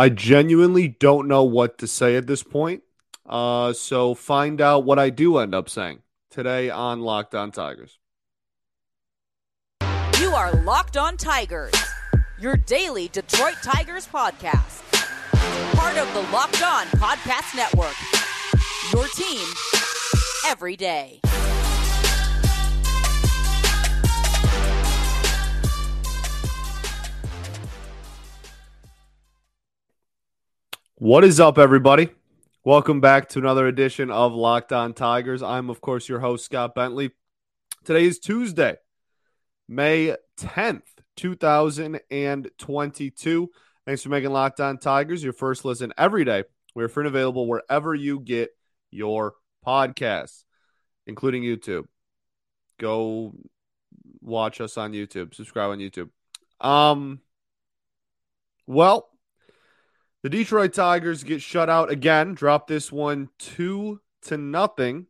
I genuinely don't know what to say at this point. Uh, so find out what I do end up saying today on Locked On Tigers. You are Locked On Tigers, your daily Detroit Tigers podcast. Part of the Locked On Podcast Network. Your team every day. What is up, everybody? Welcome back to another edition of Locked On Tigers. I'm, of course, your host, Scott Bentley. Today is Tuesday, May 10th, 2022. Thanks for making Locked On Tigers your first listen every day. We're free and available wherever you get your podcasts, including YouTube. Go watch us on YouTube, subscribe on YouTube. Um, well, the Detroit Tigers get shut out again, drop this one two to nothing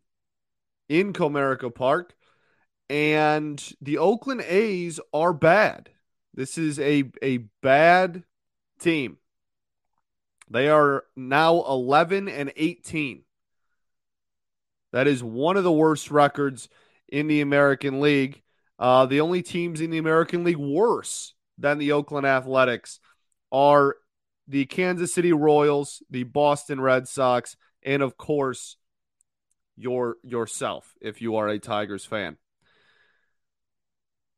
in Comerica Park. And the Oakland A's are bad. This is a, a bad team. They are now 11 and 18. That is one of the worst records in the American League. Uh, the only teams in the American League worse than the Oakland Athletics are the Kansas City Royals, the Boston Red Sox, and of course, your yourself if you are a Tigers fan.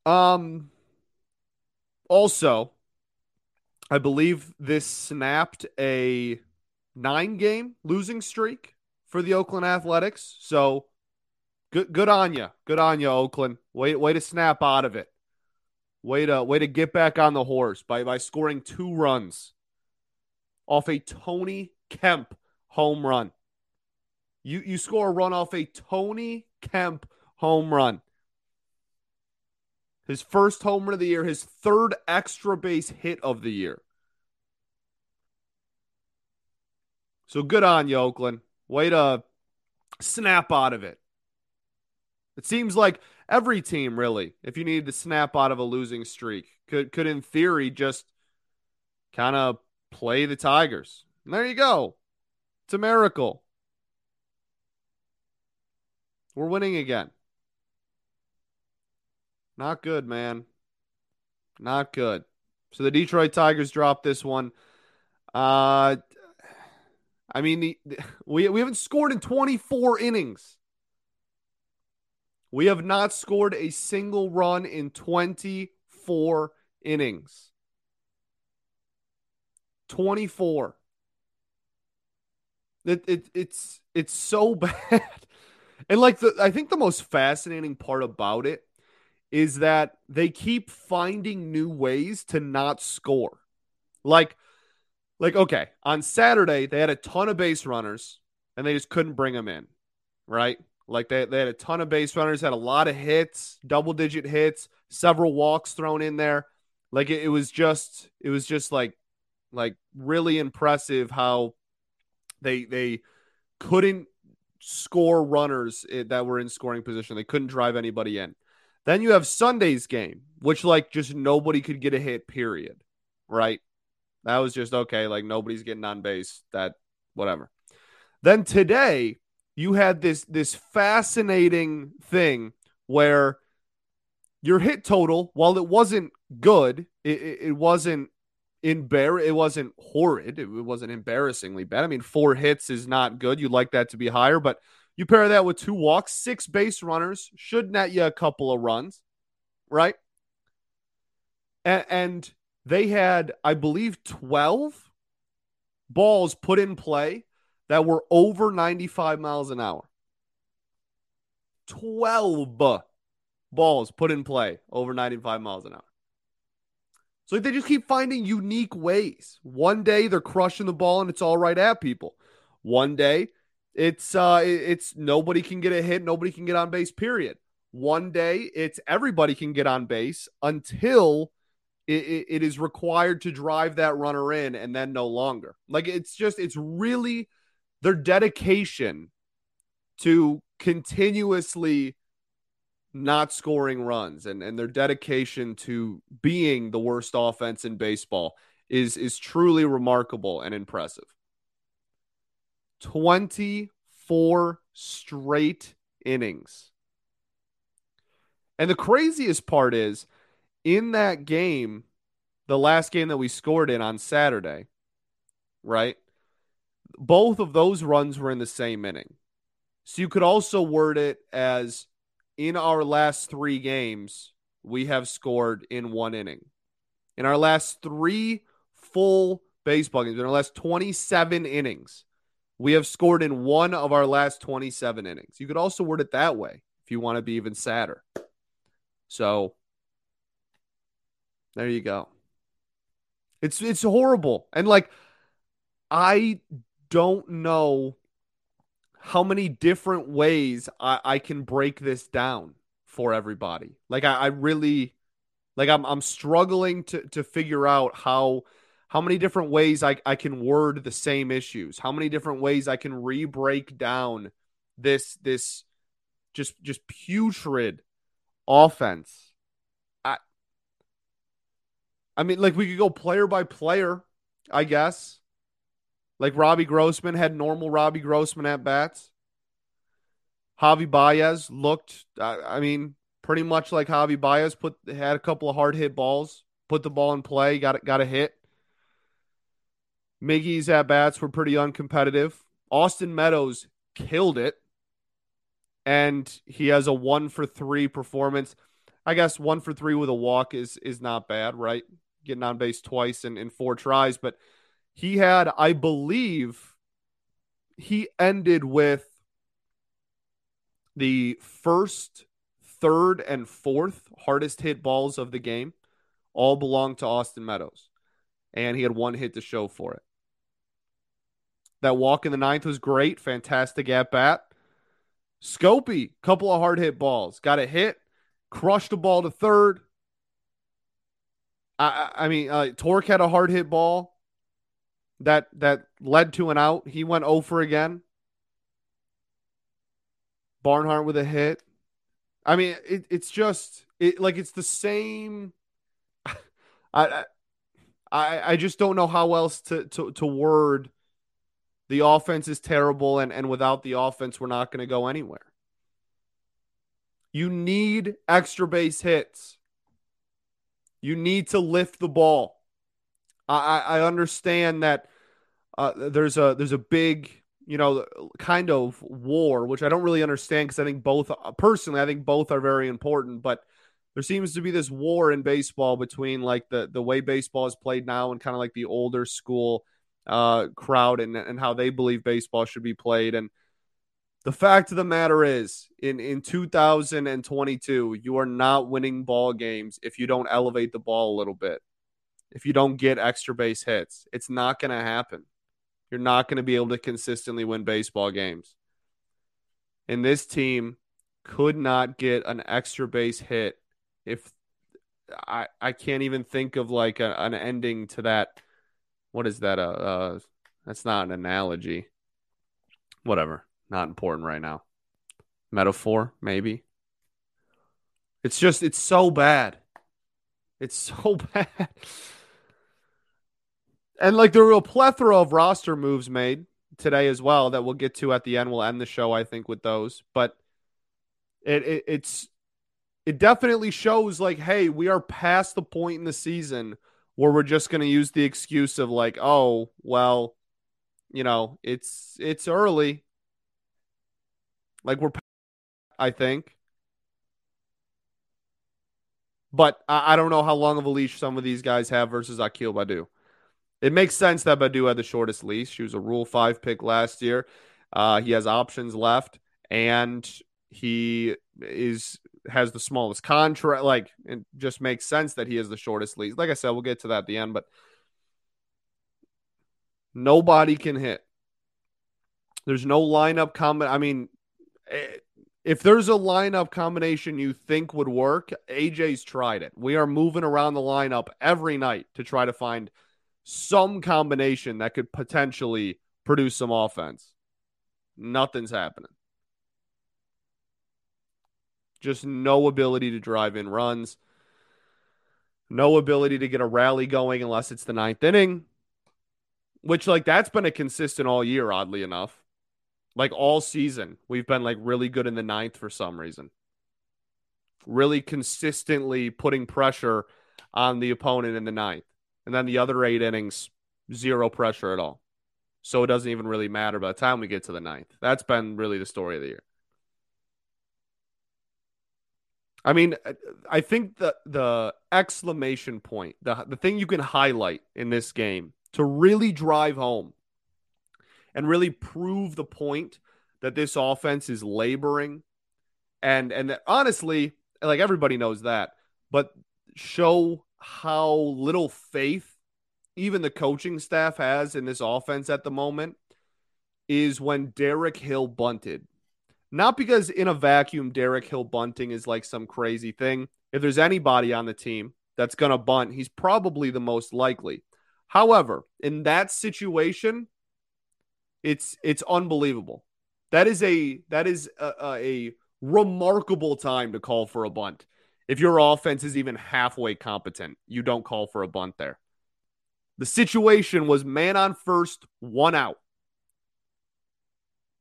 Um also, I believe this snapped a nine game losing streak for the Oakland Athletics. So good good on you. Good on you, Oakland. Way way to snap out of it. Way to way to get back on the horse by by scoring two runs off a Tony Kemp home run. You you score a run off a Tony Kemp home run. His first home run of the year, his third extra base hit of the year. So good on you, Oakland. Way to snap out of it. It seems like every team, really, if you needed to snap out of a losing streak, could could in theory just kind of play the Tigers. And there you go. It's a miracle. We're winning again. Not good, man. Not good. So the Detroit Tigers dropped this one. Uh I mean, the, the, we we haven't scored in 24 innings. We have not scored a single run in 24 innings. 24. It, it it's it's so bad. And like the I think the most fascinating part about it is that they keep finding new ways to not score. Like like okay, on Saturday they had a ton of base runners and they just couldn't bring them in. Right? Like they, they had a ton of base runners, had a lot of hits, double digit hits, several walks thrown in there. Like it, it was just it was just like like really impressive how they they couldn't score runners eh, that were in scoring position. They couldn't drive anybody in. Then you have Sunday's game, which like just nobody could get a hit, period. Right? That was just okay. Like nobody's getting on base. That whatever. Then today you had this this fascinating thing where your hit total, while it wasn't good, it, it wasn't embar it wasn't horrid. It wasn't embarrassingly bad. I mean, four hits is not good. You'd like that to be higher, but you pair that with two walks, six base runners should net you a couple of runs, right? And, and they had, I believe, 12 balls put in play that were over 95 miles an hour. 12 balls put in play over 95 miles an hour. So they just keep finding unique ways. One day they're crushing the ball and it's all right at people. One day it's uh it's nobody can get a hit, nobody can get on base, period. One day it's everybody can get on base until it, it, it is required to drive that runner in and then no longer. Like it's just it's really their dedication to continuously not scoring runs and, and their dedication to being the worst offense in baseball is is truly remarkable and impressive. 24 straight innings. And the craziest part is in that game, the last game that we scored in on Saturday, right? Both of those runs were in the same inning. So you could also word it as in our last three games, we have scored in one inning. In our last three full baseball games, in our last 27 innings, we have scored in one of our last 27 innings. You could also word it that way if you want to be even sadder. So there you go. It's it's horrible. And like I don't know how many different ways I, I can break this down for everybody. Like I, I really like I'm I'm struggling to to figure out how how many different ways I, I can word the same issues, how many different ways I can re-break down this this just just putrid offense. I I mean like we could go player by player, I guess. Like Robbie Grossman had normal Robbie Grossman at bats. Javy Baez looked, I mean, pretty much like Javy Baez put had a couple of hard hit balls, put the ball in play, got got a hit. Miggy's at bats were pretty uncompetitive. Austin Meadows killed it, and he has a one for three performance. I guess one for three with a walk is is not bad, right? Getting on base twice in, in four tries, but he had, I believe, he ended with the first, third, and fourth hardest hit balls of the game all belong to Austin Meadows. And he had one hit to show for it. That walk in the ninth was great. Fantastic at bat. Schoopy, couple of hard hit balls. Got a hit, crushed a ball to third. I, I mean, uh, Tork had a hard hit ball that that led to an out. He went oh over again. Barnhart with a hit. I mean, it, it's just it like it's the same. I I I just don't know how else to to to word. The offense is terrible, and and without the offense, we're not going to go anywhere. You need extra base hits. You need to lift the ball. I I understand that uh, there's a there's a big you know, kind of war, which I don't really understand because I think both, personally, I think both are very important. But there seems to be this war in baseball between like the the way baseball is played now and kind of like the older school uh, crowd and and how they believe baseball should be played. And the fact of the matter is, in in 2022, you are not winning ball games if you don't elevate the ball a little bit. If you don't get extra base hits, it's not going to happen. You're not going to be able to consistently win baseball games. And this team could not get an extra base hit if I I can't even think of like a, an ending to that. What is that? Uh, uh, that's not an analogy. Whatever. Not important right now. Metaphor, maybe. It's just it's so bad. It's so bad. And like there were a plethora of roster moves made today as well that we'll get to at the end. We'll end the show, I think, with those. But it, it it's it definitely shows like, hey, we are past the point in the season where we're just going to use the excuse of like, oh, well, you know, it's it's early. Like we're, I think. But I, I don't know how long of a leash some of these guys have versus Akil Baddoo it makes sense that Baddoo had the shortest lease. She was a Rule Five pick last year. Uh, he has options left, and he is has the smallest contract. Like, it just makes sense that he has the shortest lease. Like I said, we'll get to that at the end, but nobody can hit. There's no lineup comment. I mean, eh, if there's a lineup combination you think would work, AJ's tried it. We are moving around the lineup every night to try to find some combination that could potentially produce some offense. Nothing's happening. Just no ability to drive in runs. No ability to get a rally going unless it's the ninth inning, which, like, that's been a consistent all year, oddly enough. Like, all season, we've been, like, really good in the ninth for some reason. Really consistently putting pressure on the opponent in the ninth. And then the other eight innings, zero pressure at all. So it doesn't even really matter by the time we get to the ninth. That's been really the story of the year. I mean, I think the the exclamation point, the the thing you can highlight in this game to really drive home and really prove the point that this offense is laboring and and that honestly, like everybody knows that, but show how little faith even the coaching staff has in this offense at the moment is when Derek Hill bunted. Not because in a vacuum, Derek Hill bunting is like some crazy thing. If there's anybody on the team that's going to bunt, he's probably the most likely. However, in that situation, it's it's unbelievable. That is a that is a, a remarkable time to call for a bunt. If your offense is even halfway competent, you don't call for a bunt there. The situation was man on first, one out.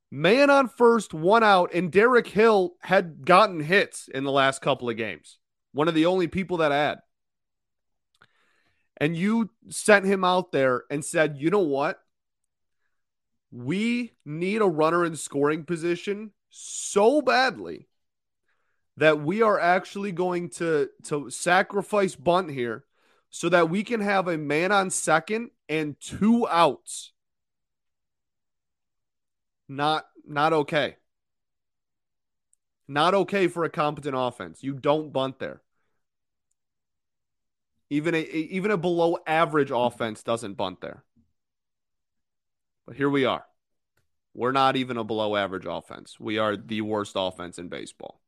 Man on first, one out, and Derek Hill had gotten hits in the last couple of games. One of the only people that had. And you sent him out there and said, you know what? We need a runner in scoring position so badly that we are actually going to, to sacrifice bunt here so that we can have a man on second and two outs. Not not okay. Not okay for a competent offense. You don't bunt there. Even a even a below average offense doesn't bunt there. But here we are. We're not even a below average offense. We are the worst offense in baseball.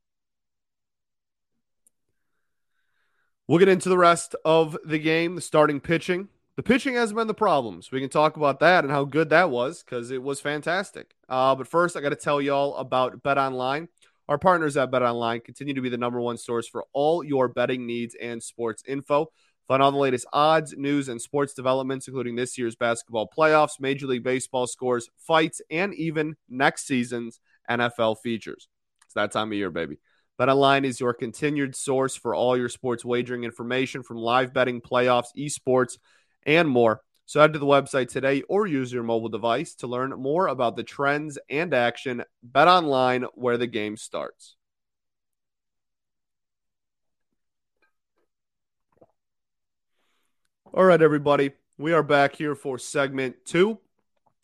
We'll get into the rest of the game, the starting pitching. The pitching has been the problems. We can talk about that and how good that was because it was fantastic. Uh, but first, I got to tell y'all about BetOnline. Our partners at BetOnline continue to be the number one source for all your betting needs and sports info. Find all the latest odds, news, and sports developments, including this year's basketball playoffs, Major League Baseball scores, fights, and even next season's NFL features. It's that time of year, baby. BetOnline is your continued source for all your sports wagering information from live betting, playoffs, esports, and more. So head to the website today or use your mobile device to learn more about the trends and action. BetOnline, where the game starts. All right, everybody. We are back here for segment two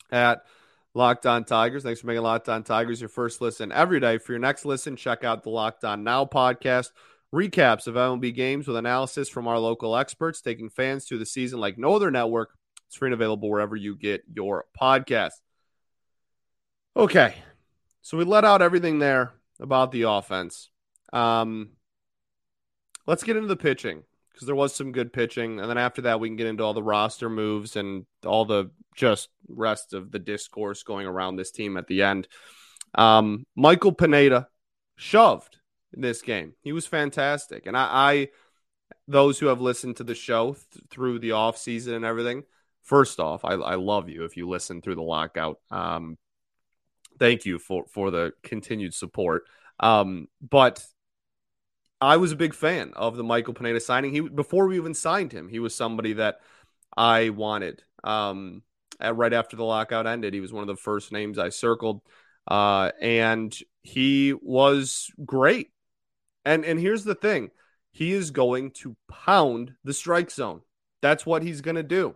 at Locked On Tigers. Thanks for making Locked On Tigers your first listen every day. For your next listen, check out the Locked On Now podcast. Recaps of MLB games with analysis from our local experts, taking fans through the season like no other network. It's free and available wherever you get your podcast. Okay, so we let out everything there about the offense. Um, let's get into the pitching because there was some good pitching. And then after that, we can get into all the roster moves and all the just rest of the discourse going around this team at the end. Um, Michael Pineda shoved in this game. He was fantastic. And I, I those who have listened to the show th- through the off season and everything, first off, I, I love you if you listen through the lockout. Um, thank you for, for the continued support. Um, but I was a big fan of the Michael Pineda signing. He before we even signed him, he was somebody that I wanted. Um, right after the lockout ended, he was one of the first names I circled, uh, and he was great. And and here's the thing, he is going to pound the strike zone. That's what he's going to do.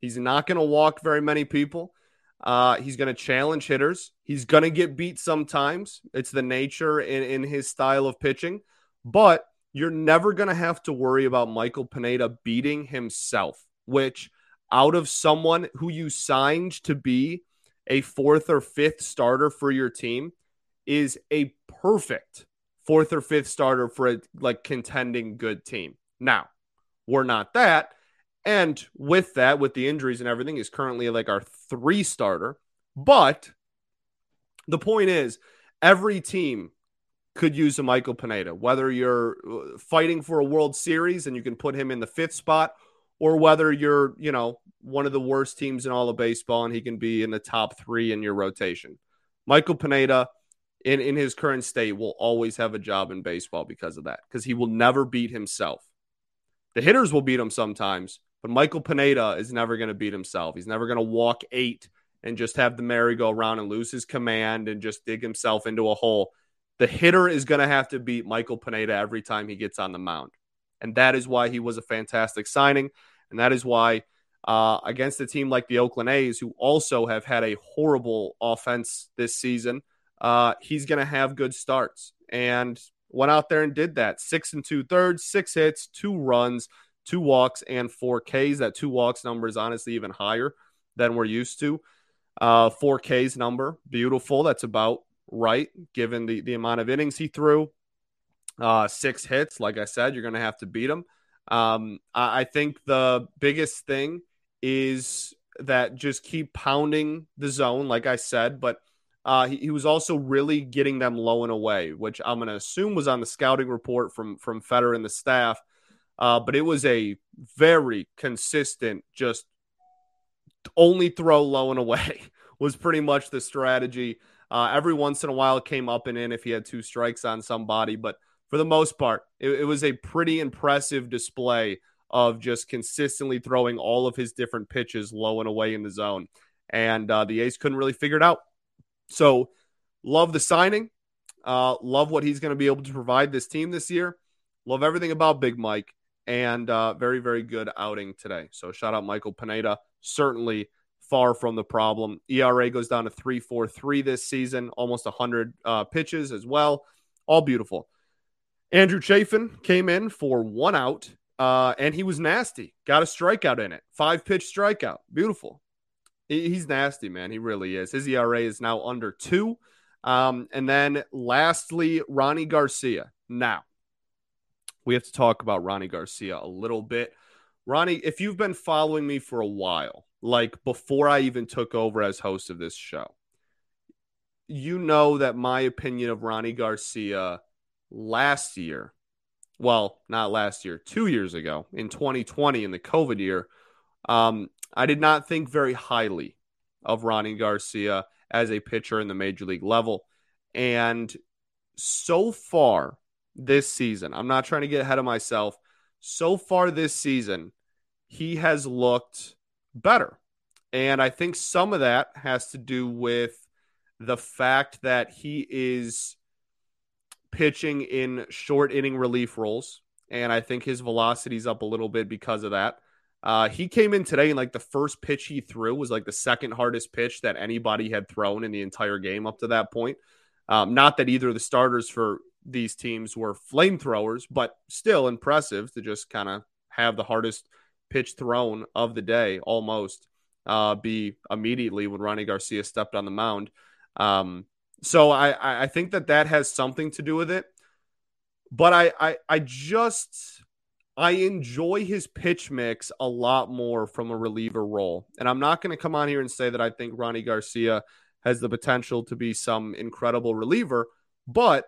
He's not going to walk very many people. Uh, he's going to challenge hitters. He's going to get beat sometimes. It's the nature in, in his style of pitching. But you're never going to have to worry about Michael Pineda beating himself, which out of someone who you signed to be a fourth or fifth starter for your team is a perfect fourth or fifth starter for a like contending good team. Now, we're not that. And with that, with the injuries and everything, is currently like our three starter. But the point is, every team could use a Michael Pineda. Whether you're uh, fighting for a World Series and you can put him in the fifth spot, or whether you're, you know, one of the worst teams in all of baseball and he can be in the top three in your rotation. Michael Pineda, in, in his current state, will always have a job in baseball because of that, because he will never beat himself. The hitters will beat him sometimes, but Michael Pineda is never going to beat himself. He's never going to walk eight and just have the merry-go-round and lose his command and just dig himself into a hole. The hitter is going to have to beat Michael Pineda every time he gets on the mound. And that is why he was a fantastic signing. And that is why, uh, against a team like the Oakland A's, who also have had a horrible offense this season, uh, he's going to have good starts. And went out there and did that. Six and two thirds, six hits, two runs, two walks, and four Ks. That two walks number is honestly even higher than we're used to. Uh, four Ks number, beautiful. That's about right given the, the amount of innings he threw. Uh, six hits, like I said, you're going to have to beat him. Um, I, I think the biggest thing is that just keep pounding the zone, like I said, but uh, he, he, was also really getting them low and away, which I'm going to assume was on the scouting report from from Fetter and the staff. Uh, but it was a very consistent, just only throw low and away was pretty much the strategy. Uh, every once in a while, came up and in if he had two strikes on somebody, but for the most part, it, it was a pretty impressive display of just consistently throwing all of his different pitches low and away in the zone. And uh, the A's couldn't really figure it out. So, love the signing. Uh, love what he's going to be able to provide this team this year. Love everything about Big Mike. And uh, very, very good outing today. So, shout out Michael Pineda. Certainly far from the problem. ERA goes down to 343 this season, almost 100 uh, pitches as well. All beautiful. Andrew Chafin came in for one out, uh, and he was nasty. Got a strikeout in it. Five pitch strikeout. Beautiful. He's nasty, man. He really is. His ERA is now under two. Um, and then lastly, Rony Garcia. Now, we have to talk about Rony Garcia a little bit. Rony, if you've been following me for a while, like before I even took over as host of this show, you know that my opinion of Rony Garcia last year, well, not last year, two years ago in 2020 in the COVID year, um, I did not think very highly of Rony Garcia as a pitcher in the major league level. And so far this season, I'm not trying to get ahead of myself. So far this season, he has looked better. And I think some of that has to do with the fact that he is pitching in short inning relief roles. And I think his velocity's up a little bit because of that. Uh, he came in today and like the first pitch he threw was like the second hardest pitch that anybody had thrown in the entire game up to that point. Um, not that either of the starters for these teams were flamethrowers, but still impressive to just kind of have the hardest pitch thrown of the day almost uh, be immediately when Rony Garcia stepped on the mound. Um, so I, I think that that has something to do with it. But I, I, I just I enjoy his pitch mix a lot more from a reliever role. And I'm not going to come on here and say that I think Rony Garcia has the potential to be some incredible reliever, but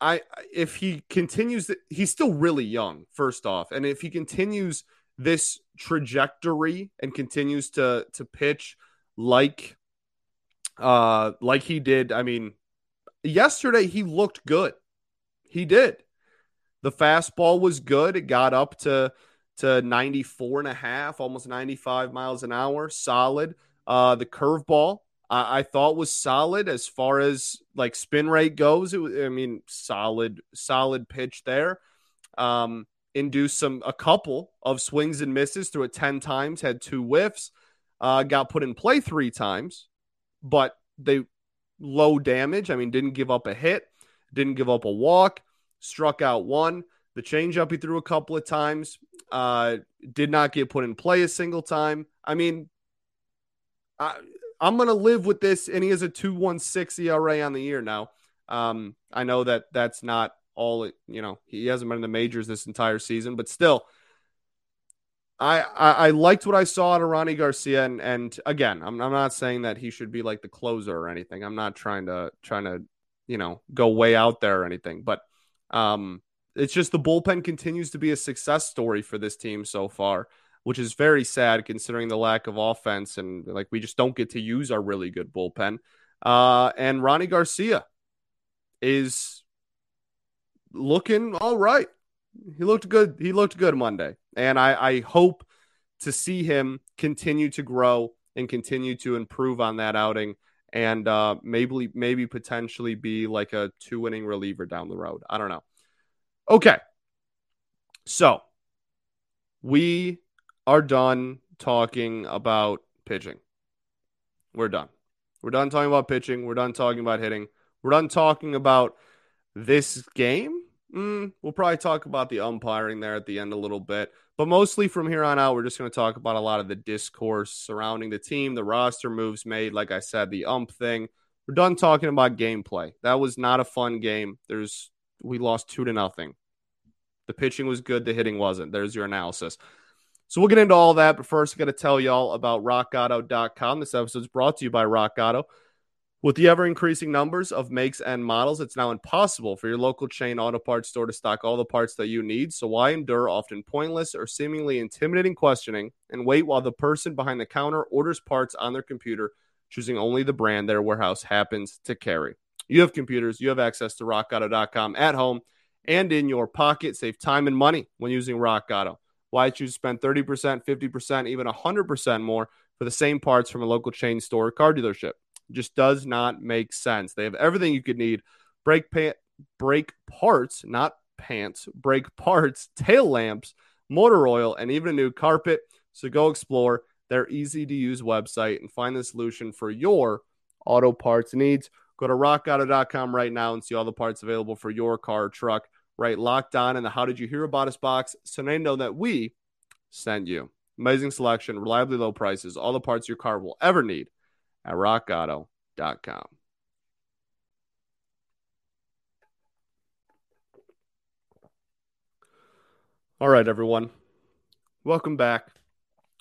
I if he continues he's still really young first off. And if he continues this trajectory and continues to to pitch like uh like he did, I mean, yesterday he looked good. He did. The fastball was good. It got up to to 94 and a half, almost 95 miles an hour, solid. Uh, the curveball I, I thought was solid as far as like spin rate goes. Was, I mean, solid, solid pitch there. Um, induced some a couple of swings and misses through it 10 times, had two whiffs, uh, got put in play three times, but they low damage. I mean, didn't give up a hit, didn't give up a walk struck out one. The changeup he threw a couple of times, uh, did not get put in play a single time. I mean, I, I'm to live with this, and he has a 2.16 ERA on the year now. Um, I know that that's not all, you know, he hasn't been in the majors this entire season, but still, I, I, I liked what I saw out of Rony Garcia, and and again, I'm I'm not saying that he should be like the closer or anything. I'm not trying to trying to you know, go way out there or anything. But um, it's just the bullpen continues to be a success story for this team so far, which is very sad considering the lack of offense and like we just don't get to use our really good bullpen. Uh, and Rony Garcia is looking all right. He looked good. He looked good Monday, and I, I hope to see him continue to grow and continue to improve on that outing and uh, maybe maybe potentially be like a two inning reliever down the road. I don't know. Okay, so we are done talking about pitching. We're done. We're done talking about pitching. We're done talking about hitting. We're done talking about this game. Mm, we'll probably talk about the umpiring there at the end a little bit. But mostly from here on out, we're just going to talk about a lot of the discourse surrounding the team, the roster moves made. Like I said, the ump thing. We're done talking about gameplay. That was not a fun game. There's we lost two to nothing. The pitching was good, the hitting wasn't. There's your analysis. So we'll get into all that, but first I got to tell y'all about rockauto.com. This episode is brought to you by Rock Auto. With the ever increasing numbers of makes and models, it's now impossible for your local chain auto parts store to stock all the parts that you need. So, why endure often pointless or seemingly intimidating questioning and wait while the person behind the counter orders parts on their computer, choosing only the brand their warehouse happens to carry? You have computers, you have access to rockauto.com at home and in your pocket. Save time and money when using Rock Auto. Why choose to spend 30%, 50%, even 100% more for the same parts from a local chain store or car dealership? Just does not make sense. They have everything you could need. Brake pa- brake parts, not pants, brake parts, tail lamps, motor oil, and even a new carpet. So go explore their easy to use website and find the solution for your auto parts needs. Go to rockauto.com right now and see all the parts available for your car truck. Right, locked on in the How Did You Hear About Us box so they know that we sent you. Amazing selection, reliably low prices, all the parts your car will ever need at rockauto.com. All right, everyone. Welcome back.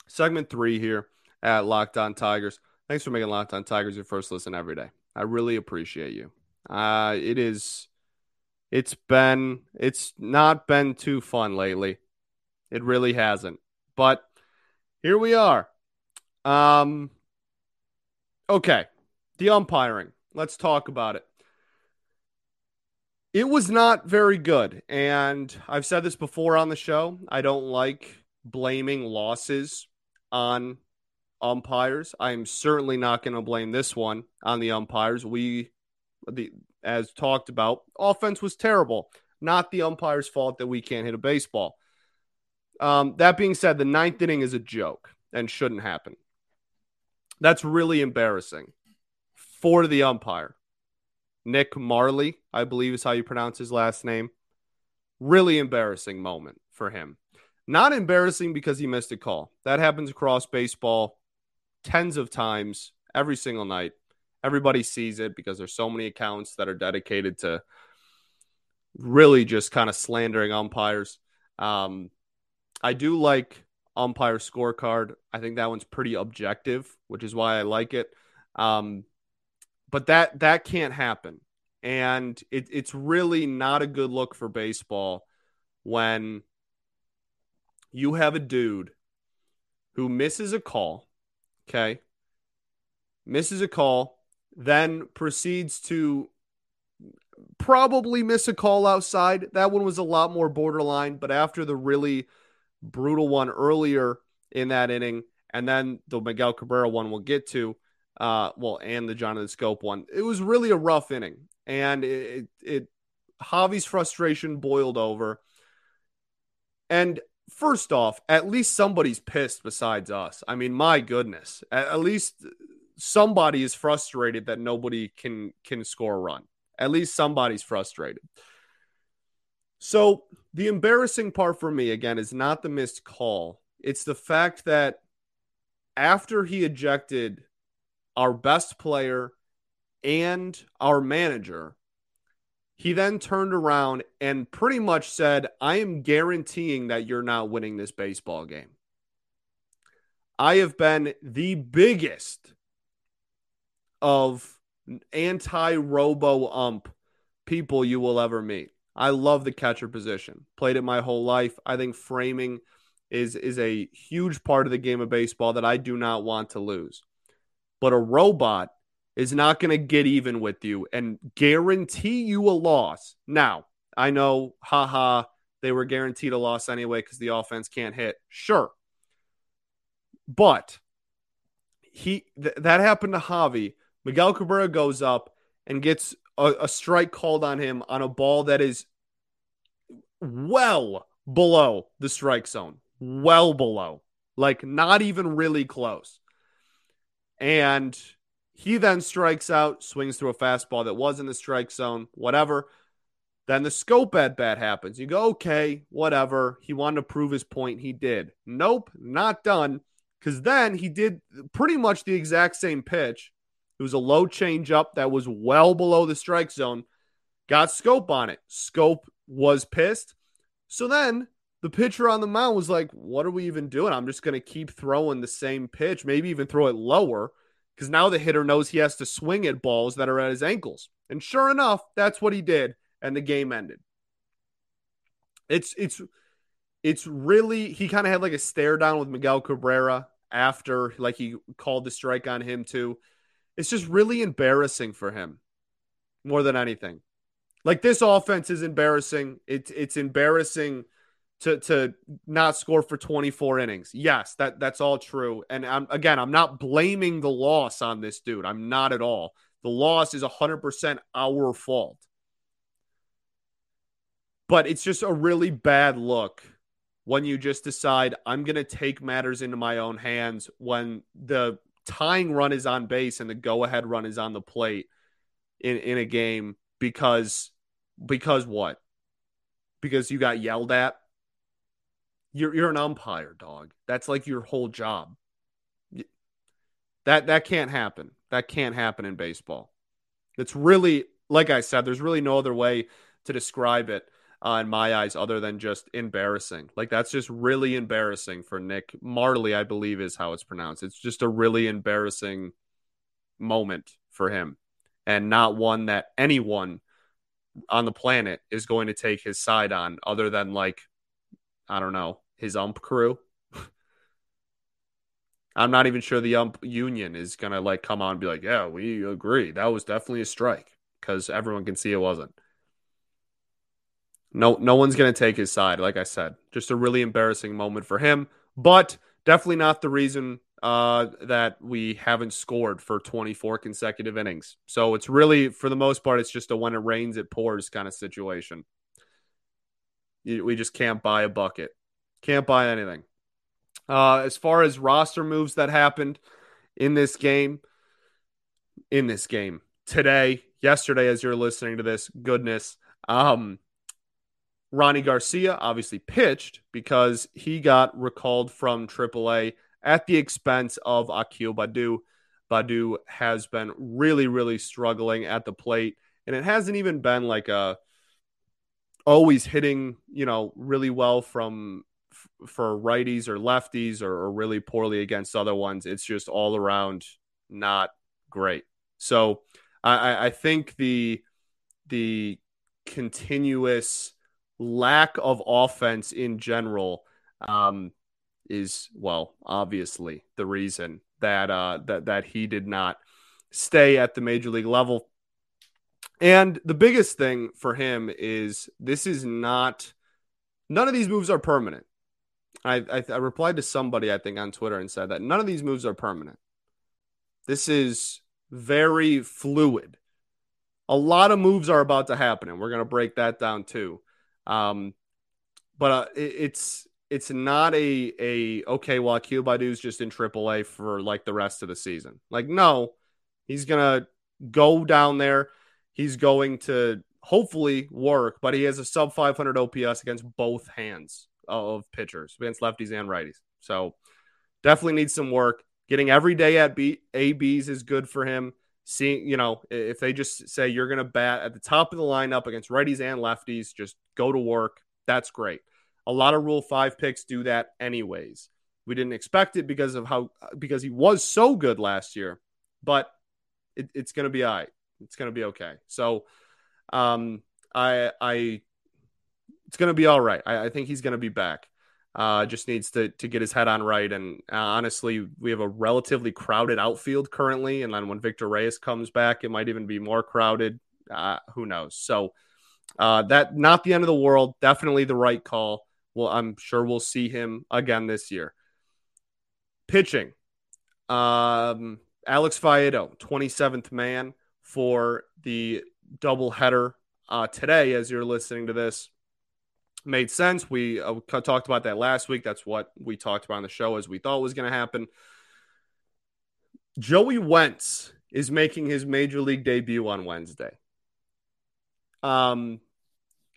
Segment three here at Locked On Tigers. Thanks for making Locked On Tigers your first listen every day. I really appreciate you. Uh, it is, it's been, it's not been too fun lately. It really hasn't. But here we are. Um, Okay. The umpiring. Let's talk about it. It was not very good. And I've said this before on the show. I don't like blaming losses on umpires. I am certainly not going to blame this one on the umpires. We, the as talked about, offense was terrible. Not the umpire's fault that we can't hit a baseball. Um, that being said, the ninth inning is a joke and shouldn't happen. That's really embarrassing for the umpire. Nick Mahrley, I believe is how you pronounce his last name. Really embarrassing moment for him. Not embarrassing because he missed a call. That happens across baseball tens of times every single night. Everybody sees it because there's so many accounts that are dedicated to really just kind of slandering umpires. Um, I do like umpire scorecard. I think that one's pretty objective, which is why I like it. Um, but that that can't happen, and it, it's really not a good look for baseball when you have a dude who misses a call, okay, misses a call, then proceeds to probably miss a call outside. That one was a lot more borderline, but after the really brutal one earlier in that inning, and then the Miguel Cabrera one we'll get to. Uh, well, and the Jonathan Schoop one. It was really a rough inning, and it, it, it Javy's frustration boiled over. And first off, at least somebody's pissed besides us. I mean, my goodness, at, at least somebody is frustrated that nobody can can score a run. At least somebody's frustrated. So the embarrassing part for me, again, is not the missed call. It's the fact that after he ejected our best player and our manager, he then turned around and pretty much said, I am guaranteeing that you're not winning this baseball game. I have been the biggest of anti robo ump people you will ever meet. I love the catcher position. Played it my whole life. I think framing is is a huge part of the game of baseball that I do not want to lose. But a robot is not going to get even with you and guarantee you a loss. Now, I know, haha, they were guaranteed a loss anyway because the offense can't hit. Sure. But he th- that happened to Javy. Miguel Cabrera goes up and gets a, a strike called on him on a ball that is well below the strike zone. Well below. Like not even really close. And he then strikes out, swings through a fastball that was in the strike zone, whatever. Then the Schoop at bat happens. You go, okay, whatever. He wanted to prove his point. He did. Nope, not done. Because then he did pretty much the exact same pitch. It was a low changeup that was well below the strike zone. Got Schoop on it. Schoop was pissed. So then the pitcher on the mound was like, What are we even doing? I'm just going to keep throwing the same pitch, maybe even throw it lower because now the hitter knows he has to swing at balls that are at his ankles. And sure enough, that's what he did, and the game ended. It's it's it's really he kind of had like a stare down with Miguel Cabrera after like he called the strike on him too. It's just really embarrassing for him more than anything. Like this offense is embarrassing. It's it's embarrassing to to not score for 24 innings. Yes, that that's all true. And I'm again, I'm not blaming the loss on this dude. I'm not at all. The loss is 100% our fault. But it's just a really bad look when you just decide I'm going to take matters into my own hands when the tying run is on base and the go ahead run is on the plate in in a game because because what? Because you got yelled at you're you're an umpire, dog. That's like your whole job. That that can't happen. That can't happen in baseball. It's really like I said. There's really no other way to describe it uh, in my eyes other than just embarrassing. Like that's just really embarrassing for Nick Mahrley. I believe is how it's pronounced. It's just a really embarrassing moment for him, and not one that anyone on the planet is going to take his side on, other than like I don't know his ump crew. I'm not even sure the ump union is gonna like come on and be like, yeah, we agree. That was definitely a strike because everyone can see it wasn't. No, no one's gonna take his side. Like I said, just a really embarrassing moment for him, but definitely not the reason uh, that we haven't scored for 24 consecutive innings. So it's really, for the most part, it's just a when it rains, it pours kind of situation. We just can't buy a bucket. Can't buy anything. Uh, as far as roster moves that happened in this game, in this game today, yesterday, as you're listening to this, goodness, um, Rony Garcia obviously pitched because he got recalled from AAA at the expense of Akil Baddoo. Baddoo has been really, really struggling at the plate, and it hasn't even been like a always hitting, you know, really well from for righties or lefties or, or really poorly against other ones. It's just all around not great. So I, I think the the continuous lack of offense in general um, is well obviously the reason that uh, that that he did not stay at the major league level. And the biggest thing for him is this is not none of these moves are permanent. I, I, I replied to somebody I think on Twitter and said that none of these moves are permanent. This is very fluid. A lot of moves are about to happen, and we're going to break that down too. Um, but uh, it, it's it's not a a okay. Well, Akil Baddoo's just in AAA for like the rest of the season. Like, no, he's gonna go down there. He's going to hopefully work, but he has a sub 500 OPS against both hands of pitchers against lefties and righties. So definitely needs some work. Getting every day at B- ABs is good for him. Seeing, you know, if they just say you're going to bat at the top of the lineup against righties and lefties, just go to work. That's great. A lot of Rule 5 picks do that anyways. We didn't expect it because of how, because he was so good last year, but it, it's going to be all right. It's going to be okay. So, Um, I I it's going to be all right. I, I think he's going to be back. Uh, just needs to to get his head on right. And uh, honestly, we have a relatively crowded outfield currently. And then when Victor Reyes comes back, it might even be more crowded. Uh, who knows? So uh, that not the end of the world. Definitely the right call. Well, I'm sure we'll see him again this year. Pitching, um, Alex Faedo, 27th man for the doubleheader uh, today. As you're listening to this, made sense. We uh, talked about that last week. That's what we talked about on the show as we thought was going to happen. Joey Wentz is making his major league debut on Wednesday. Um,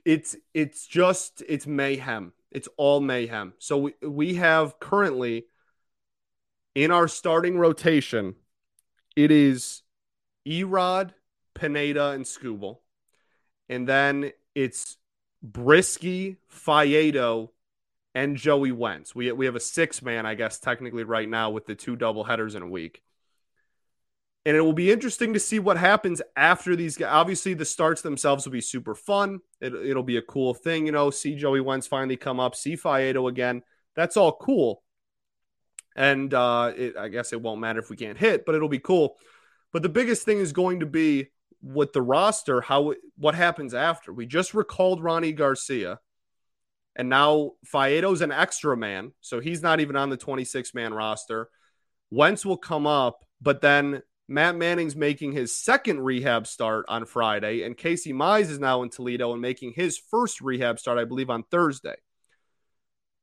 it's it's just it's mayhem. It's all mayhem. So we we have currently in our starting rotation, it is Erod, Pineda, and Skubal. And then it's Brieske, Faedo, and Joey Wentz. We, we have a six man, I guess, technically right now with the two double headers in a week. And it will be interesting to see what happens after these guys. Obviously, the starts themselves will be super fun. It, it'll be a cool thing, you know, see Joey Wentz finally come up, see Faedo again. That's all cool. And uh, it, I guess it won't matter if we can't hit, but it'll be cool. But the biggest thing is going to be with the roster, how what happens after. We just recalled Rony Garcia, and now Faedo's an extra man, so he's not even on the 26 man roster. Wentz will come up, but then Matt Manning's making his second rehab start on Friday, and Casey Mize is now in Toledo and making his first rehab start, I believe, on Thursday.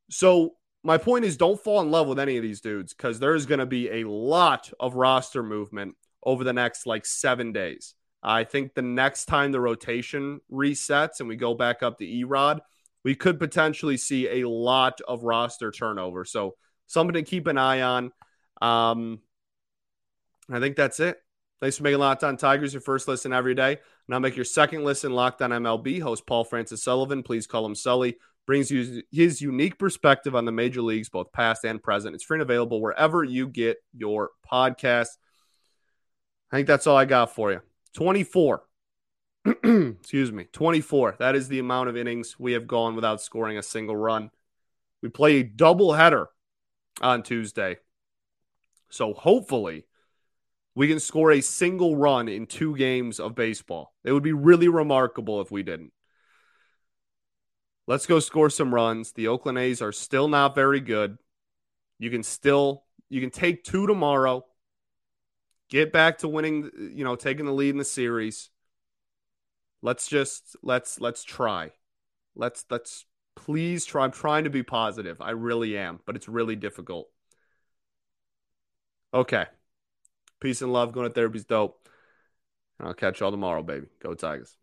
So my point is, don't fall in love with any of these dudes because there's going to be a lot of roster movement over the next like seven days. I think the next time the rotation resets and we go back up to Erod, we could potentially see a lot of roster turnover. So something to keep an eye on. Um, I think that's it. Thanks for making Locked On Tigers your first listen every day. Now make your second listen Locked On MLB. Host Paul Francis Sullivan, please call him Sully, brings you his unique perspective on the major leagues, both past and present. It's free and available wherever you get your podcast. I think that's all I got for you. 24. Excuse me. 24. That is the amount of innings we have gone without scoring a single run. We play a double header on Tuesday. So hopefully we can score a single run in two games of baseball. It would be really remarkable if we didn't. Let's go score some runs. The Oakland A's are still not very good. You can still you can take two tomorrow get back to winning, you know, taking the lead in the series. Let's just let's let's try. Let's let's please try. I'm trying to be positive. I really am, but it's really difficult. Okay. Peace and love. Going to therapy's dope. I'll catch y'all tomorrow, baby. Go Tigers.